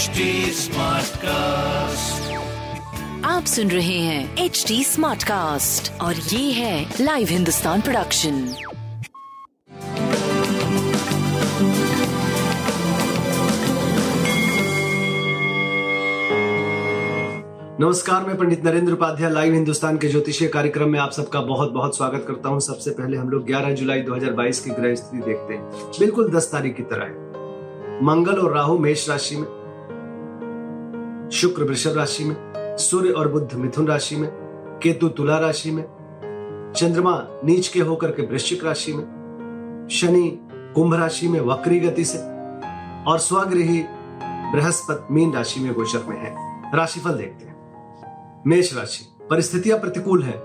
HD cast आप सुन रहे हैं एच डी स्मार्ट कास्ट और ये है लाइव हिंदुस्तान प्रोडक्शन नमस्कार मैं पंडित नरेंद्र उपाध्याय लाइव हिंदुस्तान के ज्योतिषीय कार्यक्रम में आप सबका बहुत बहुत स्वागत करता हूँ। सबसे पहले हम लोग 11 जुलाई 2022 की ग्रह स्थिति देखते हैं। बिल्कुल 10 तारीख की तरह है। मंगल और राहु मेष राशि में शुक्र वृषभ राशि में, सूर्य और बुद्ध मिथुन राशि में, केतु तुला राशि में, चंद्रमा नीच के होकर के वृश्चिक राशि में, शनि कुंभ राशि में वक्री गति से, और स्वगृही बृहस्पति मीन राशि में गोचर में है। राशिफल देखते हैं। मेष राशि, परिस्थितियाँ प्रतिकूल है।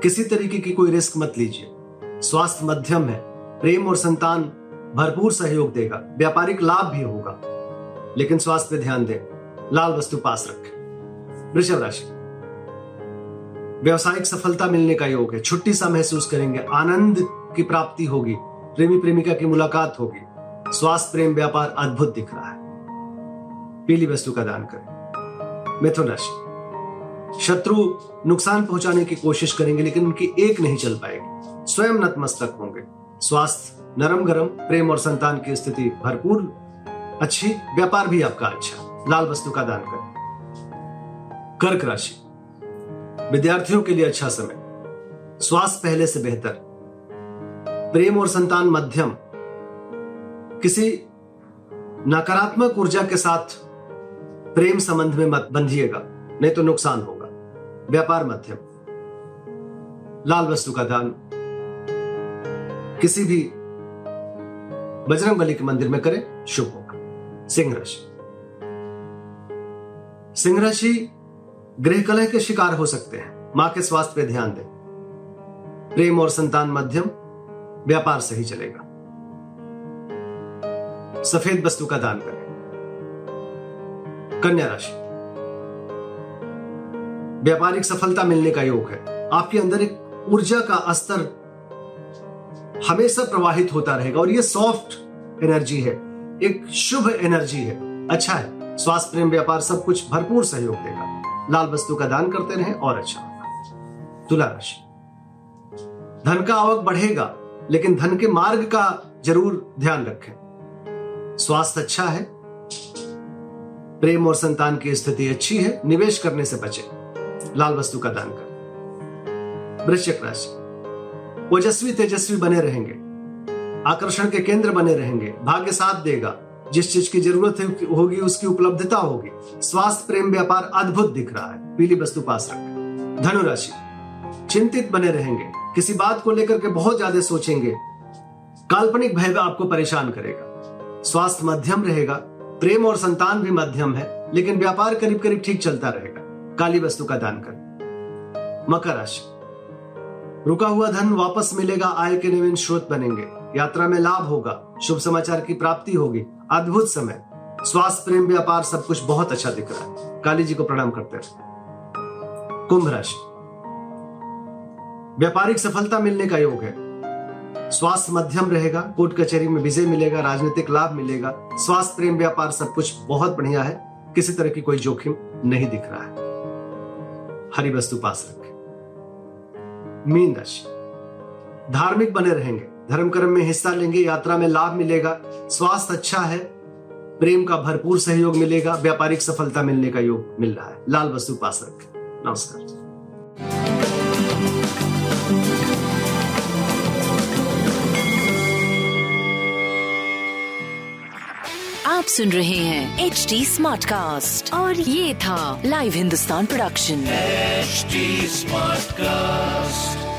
किसी तरीके की कोई रिस्क मत लीजिए। स्वास्थ्य मध्यम है। प्रेम और संतान भरपूर सहयोग देगा। व्यापारिक लाभ भी होगा। लेकिन स्वास्थ्य पे ध्यान दें। लाल वस्तु पास रखें। वृषभ राशि। व्यवसायिक सफलता मिलने का योग है। छुट्टी सा महसूस करेंगे। आनंद की प्राप्ति होगी। प्रेमी प्रेमिका की मुलाकात होगी। स्वास्थ्य, प्रेम, व्यापार अद्भुत दिख रहा है। पीली वस्तु का दान करें। मिथुन राशि। शत्रु नुकसान पहुँचाने की कोशिश करेंगे, लेकिन उनकी एक नहीं चल पाएगी। स्वयं नतमस्तक होंगे। स्वास्थ्य, नरम गरम, प्रेम और संतान की स्थिति भरपूर। अच्छी, व्यापार भी आपका अच्छा। लाल वस्तु का दान करें। कर्क राशि। विद्यार्थियों के लिए अच्छा समय। स्वास्थ्य पहले से बेहतर। प्रेम और संतान मध्यम। किसी नकारात्मक ऊर्जा के साथ प्रेम संबंध में मत बंधिएगा, नहीं तो नुकसान होगा। व्यापार मध्यम। लाल वस्तु का दान। किसी भी बजरंग बली के मंदिर में करें, शुभ होगा। सिंह राशि। सिंह राशि गृह कलह के शिकार हो सकते हैं। माँ के स्वास्थ्य पर ध्यान दें। प्रेम और संतान मध्यम, व्यापार सही चलेगा। सफ़ेद वस्तु का दान करें। कन्या राशि। व्यापारिक सफलता मिलने का योग है। आपके अंदर एक ऊर्जा का स्तर हमेशा प्रवाहित होता रहेगा और ये सॉफ्ट एनर्जी है। एक शुभ एनर्जी है। अच्छा है। स्वास्थ्य प्रेम व्यापार सब कुछ भरपूर सहयोग देगा। लाल वस्तु का दान करते रहे और अच्छा। होगा तुला राशि। धन का आवक बढ़ेगा, लेकिन धन के मार्ग का ज़रूर ध्यान रखें। स्वास्थ्य अच्छा है। प्रेम और संतान की स्थिति अच्छी है, निवेश करने से बचें। लाल वस्तु का दान कर। वृश्चिक राशि। ओजस्वी तेजस्वी बने रहेंगे। आकर्षण के केंद्र बने रहेंगे। भाग्य साथ देगा। जिस चीज़ की ज़रूरत होगी, उसकी उपलब्धता होगी। स्वास्थ्य प्रेम व्यापार अद्भुत दिख रहा है। पीली वस्तु पास रखें। धनुराशि। चिंतित बने रहेंगे। किसी बात को लेकर के बहुत ज़्यादा सोचेंगे। काल्पनिक भय आपको परेशान करेगा। स्वास्थ्य मध्यम रहेगा। प्रेम और संतान भी मध्यम है, लेकिन व्यापार करीब करीब ठीक चलता रहेगा। काली वस्तु का दान कर। मकर राशि। रुका हुआ धन वापस मिलेगा, आय के नवीन स्रोत बनेंगे। यात्रा में लाभ होगा, शुभ समाचार की प्राप्ति होगी। अद्भुत समय। स्वास्थ्य, प्रेम, व्यापार, सब कुछ बहुत अच्छा दिख रहा है। काली जी को प्रणाम करते रहे कुंभ राशि। व्यापारिक सफलता मिलने का योग है। स्वास्थ्य मध्यम रहेगा, कोर्ट कचहरी में विजय मिलेगा, राजनीतिक लाभ मिलेगा। स्वास्थ्य, प्रेम, व्यापार, सब कुछ बहुत बढ़िया है। किसी तरह की कोई जोखिम नहीं दिख रहा है। हरी वस्तु पास रखें। मीन राशि। धार्मिक बने रहेंगे। धर्म कर्म में हिस्सा लेंगे यात्रा में लाभ मिलेगा स्वास्थ्य अच्छा है प्रेम का भरपूर सहयोग मिलेगा व्यापारिक सफलता मिलने का योग मिल रहा है। लाल वस्तु पास रखें। नमस्कार। आप सुन रहे हैं एच डी स्मार्ट कास्ट और ये था live Hindustan production smart Smartcast.